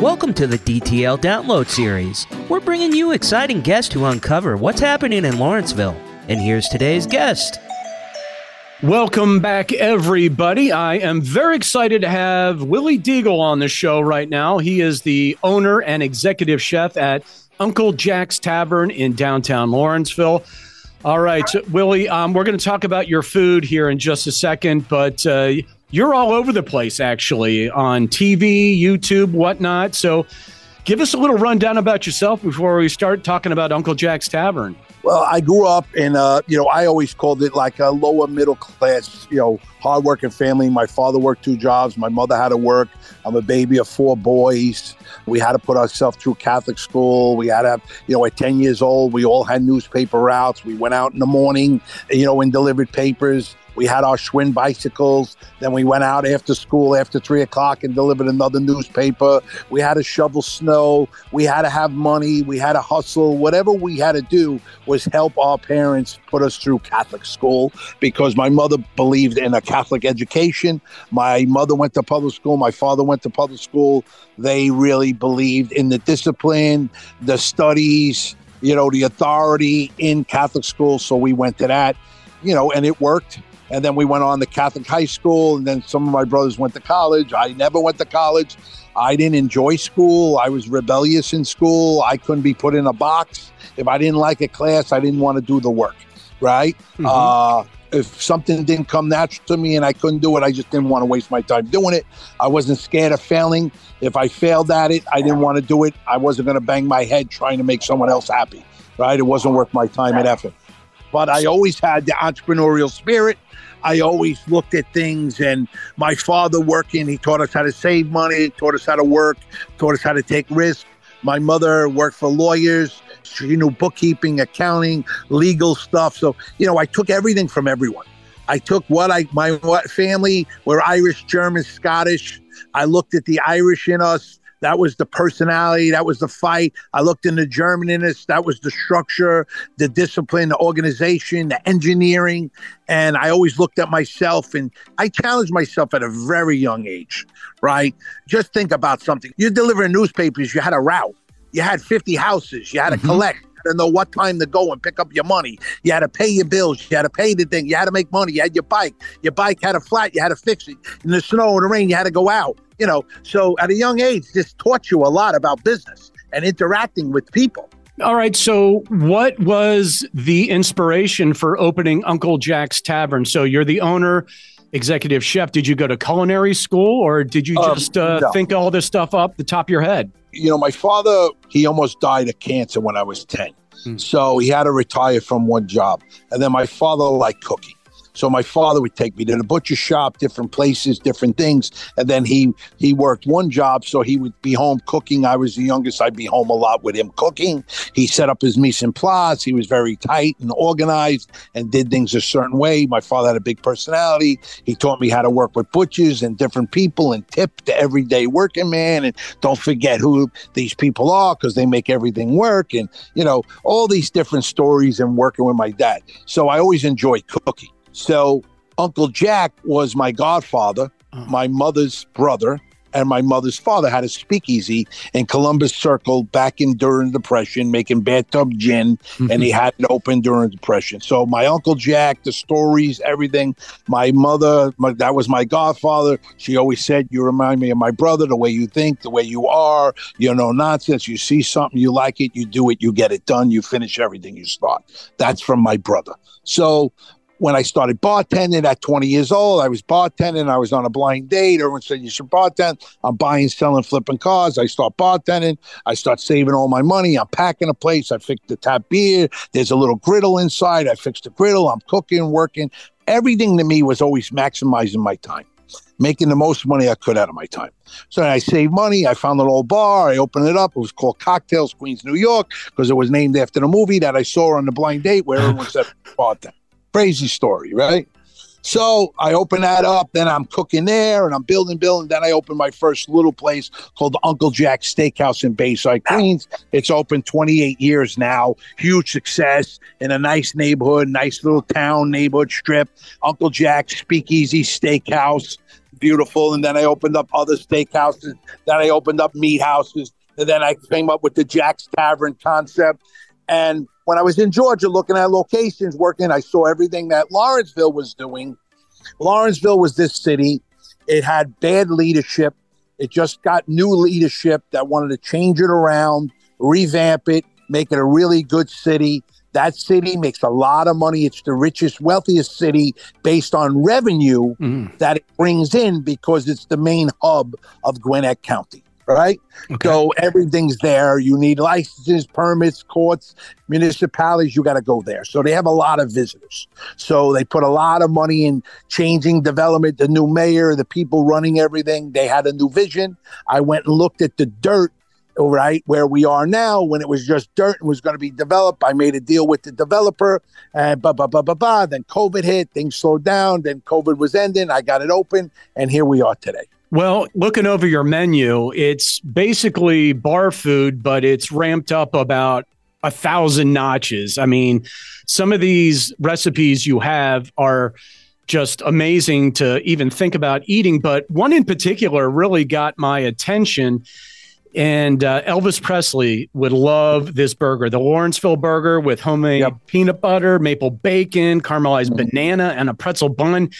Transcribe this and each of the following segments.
Welcome to the DTL Download Series. We're bringing you exciting guests to uncover what's happening in Lawrenceville. And here's today's guest. Welcome back, everybody. I am very excited to have Willie Degel on the show right now. He is the owner and executive chef at Uncle Jack's Tavern in downtown Lawrenceville. All right, so, Willie, um, we're going to talk about your food here in just a second, but uh, you're all over the place actually on TV, YouTube, whatnot. So give us a little rundown about yourself before we start talking about Uncle Jack's Tavern. Well, I grew up in, uh, you know, I always called it like a lower middle class, you know, hardworking family. My father worked two jobs. My mother had to work. I'm a baby of four boys. We had to put ourselves through Catholic school. We had to you know, at 10 years old, we all had newspaper routes. We went out in the morning, you know, and delivered papers. We had our Schwinn bicycles. Then we went out after school after three o'clock and delivered another newspaper. We had to shovel snow. We had to have money. We had to hustle. Whatever we had to do was help our parents put us through Catholic school because my mother believed in a Catholic education. My mother went to public school. My father went to public school. They really believed in the discipline, the studies, you know, the authority in Catholic school. So we went to that, you know, and it worked and then we went on to Catholic high school, and then some of my brothers went to college. I never went to college. I didn't enjoy school. I was rebellious in school. I couldn't be put in a box. If I didn't like a class, I didn't want to do the work, right? Mm-hmm. Uh, if something didn't come natural to me and I couldn't do it, I just didn't want to waste my time doing it. I wasn't scared of failing. If I failed at it, I didn't want to do it. I wasn't going to bang my head trying to make someone else happy, right? It wasn't worth my time and effort. But I always had the entrepreneurial spirit. I always looked at things and my father working, he taught us how to save money, taught us how to work, taught us how to take risks. My mother worked for lawyers. She knew bookkeeping, accounting, legal stuff. So, you know, I took everything from everyone. I took what I, my what family were Irish, German, Scottish. I looked at the Irish in us that was the personality. That was the fight. I looked in the Germanness. That was the structure, the discipline, the organization, the engineering. And I always looked at myself and I challenged myself at a very young age, right? Just think about something. You're delivering newspapers, you had a route, you had 50 houses, you had to mm-hmm. collect to know what time to go and pick up your money. You had to pay your bills. You had to pay the thing. You had to make money. You had your bike. Your bike had a flat. You had to fix it. In the snow and the rain, you had to go out you know, so at a young age, this taught you a lot about business and interacting with people. All right. So, what was the inspiration for opening Uncle Jack's Tavern? So, you're the owner, executive chef. Did you go to culinary school or did you um, just um, uh, no. think all this stuff up the top of your head? You know, my father, he almost died of cancer when I was 10. Hmm. So, he had to retire from one job. And then my father liked cooking. So my father would take me to the butcher shop, different places, different things, and then he he worked one job, so he would be home cooking. I was the youngest; I'd be home a lot with him cooking. He set up his mise en place. He was very tight and organized, and did things a certain way. My father had a big personality. He taught me how to work with butchers and different people, and tip the everyday working man, and don't forget who these people are because they make everything work, and you know all these different stories and working with my dad. So I always enjoyed cooking. So Uncle Jack was my godfather, oh. my mother's brother, and my mother's father had a speakeasy in Columbus Circle back in during the Depression, making bathtub gin, mm-hmm. and he had it open during the Depression. So my uncle Jack, the stories, everything. My mother, my, that was my godfather. She always said, "You remind me of my brother. The way you think, the way you are. You know, nonsense. You see something, you like it, you do it, you get it done, you finish everything you start." That's from my brother. So when I started bartending at 20 years old, I was bartending. I was on a blind date. Everyone said, You should bartend. I'm buying, selling, flipping cars. I start bartending. I start saving all my money. I'm packing a place. I fix the tap beer. There's a little griddle inside. I fix the griddle. I'm cooking, working. Everything to me was always maximizing my time, making the most money I could out of my time. So I saved money. I found an old bar. I opened it up. It was called Cocktails Queens, New York, because it was named after the movie that I saw on the blind date where everyone said bartend. Crazy story, right? So I open that up, then I'm cooking there and I'm building, building. Then I open my first little place called Uncle Jack's Steakhouse in Bayside, Queens. It's open 28 years now. Huge success in a nice neighborhood, nice little town neighborhood strip. Uncle Jack's Speakeasy Steakhouse. beautiful. And then I opened up other steakhouses. Then I opened up meat houses. And then I came up with the Jack's Tavern concept. And when I was in Georgia looking at locations, working, I saw everything that Lawrenceville was doing. Lawrenceville was this city. It had bad leadership. It just got new leadership that wanted to change it around, revamp it, make it a really good city. That city makes a lot of money. It's the richest, wealthiest city based on revenue mm. that it brings in because it's the main hub of Gwinnett County right? Okay. So everything's there. You need licenses, permits, courts, municipalities. You got to go there. So they have a lot of visitors. So they put a lot of money in changing development. The new mayor, the people running everything, they had a new vision. I went and looked at the dirt right where we are now when it was just dirt and was going to be developed i made a deal with the developer and blah blah blah blah blah then covid hit things slowed down then covid was ending i got it open and here we are today well, looking over your menu, it's basically bar food, but it's ramped up about a thousand notches. I mean, some of these recipes you have are just amazing to even think about eating, but one in particular really got my attention. And uh, Elvis Presley would love this burger, the Lawrenceville burger with homemade yep. peanut butter, maple bacon, caramelized mm-hmm. banana, and a pretzel bun.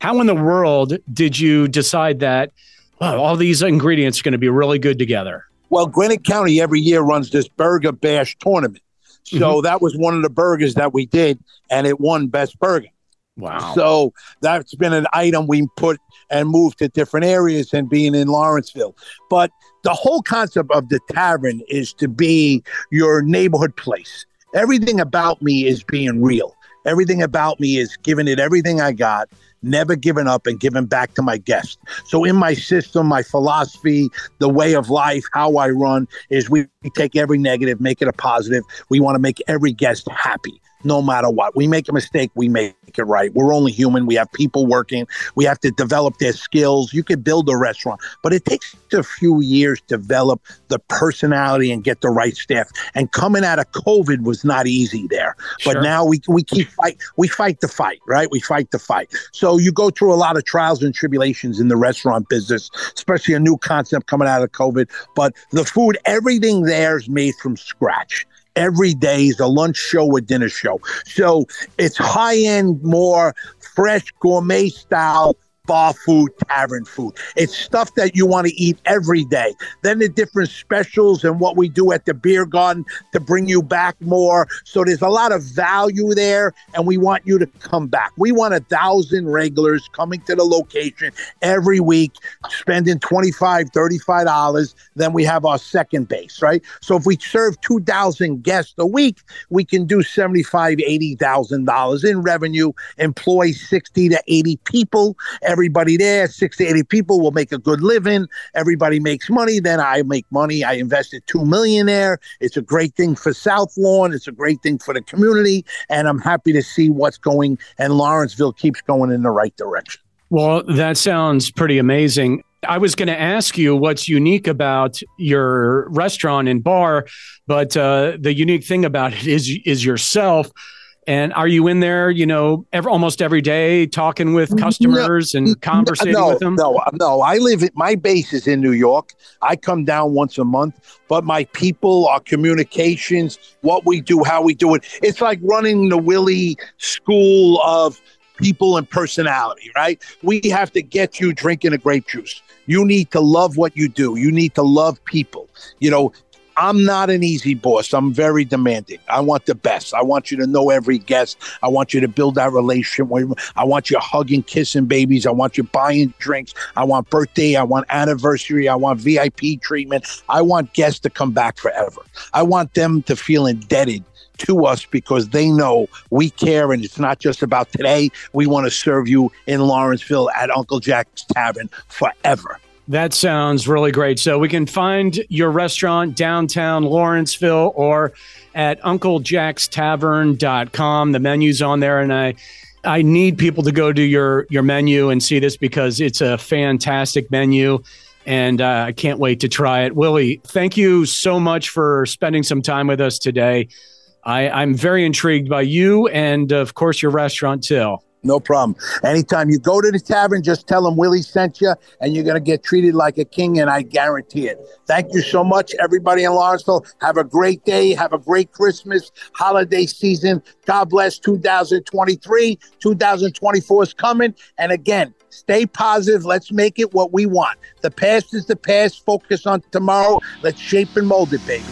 How in the world did you decide that all these ingredients are going to be really good together? Well, Gwinnett County every year runs this Burger Bash tournament. So mm-hmm. that was one of the burgers that we did, and it won Best Burger. Wow. So that's been an item we put and moved to different areas and being in Lawrenceville. But the whole concept of the tavern is to be your neighborhood place. Everything about me is being real. Everything about me is giving it everything I got never giving up and giving back to my guests. So in my system, my philosophy, the way of life, how I run is we take every negative, make it a positive. We want to make every guest happy no matter what. We make a mistake, we make it right. We're only human. We have people working. We have to develop their skills. You can build a restaurant, but it takes a few years to develop the personality and get the right staff. And coming out of COVID was not easy there. But sure. now we we keep fight. We fight the fight, right? We fight the fight. So you go through a lot of trials and tribulations in the restaurant business, especially a new concept coming out of COVID. But the food, everything there is made from scratch every day is a lunch show or dinner show. So it's high end, more fresh gourmet style bar food, tavern food. It's stuff that you want to eat every day. Then the different specials and what we do at the beer garden to bring you back more. So there's a lot of value there, and we want you to come back. We want a thousand regulars coming to the location every week, spending $25, $35. Then we have our second base, right? So if we serve 2,000 guests a week, we can do $75, $80,000 in revenue, employ 60 to 80 people everybody there, 60, 80 people will make a good living. Everybody makes money. Then I make money. I invested two million there. It's a great thing for South Lawn. It's a great thing for the community. And I'm happy to see what's going and Lawrenceville keeps going in the right direction. Well, that sounds pretty amazing. I was going to ask you what's unique about your restaurant and bar, but uh, the unique thing about it is is yourself. And are you in there, you know, every, almost every day talking with customers no, and conversating no, with them? No, no. I live at my base is in New York. I come down once a month, but my people, our communications, what we do, how we do it, it's like running the Willie School of people and personality, right? We have to get you drinking a grape juice. You need to love what you do. You need to love people. You know, I'm not an easy boss. I'm very demanding. I want the best. I want you to know every guest. I want you to build that relationship. I want you hugging, kissing babies. I want you buying drinks. I want birthday. I want anniversary. I want VIP treatment. I want guests to come back forever. I want them to feel indebted to us because they know we care and it's not just about today. We want to serve you in Lawrenceville at Uncle Jack's Tavern forever. That sounds really great. So we can find your restaurant downtown Lawrenceville or at unclejackstavern.com. The menu's on there and I I need people to go to your your menu and see this because it's a fantastic menu and uh, I can't wait to try it. Willie, thank you so much for spending some time with us today. I, I'm very intrigued by you and, of course, your restaurant too. No problem. Anytime you go to the tavern, just tell them Willie sent you, and you're going to get treated like a king, and I guarantee it. Thank you so much, everybody in Lawrenceville. Have a great day. Have a great Christmas, holiday season. God bless 2023. 2024 is coming. And again, stay positive. Let's make it what we want. The past is the past. Focus on tomorrow. Let's shape and mold it, baby.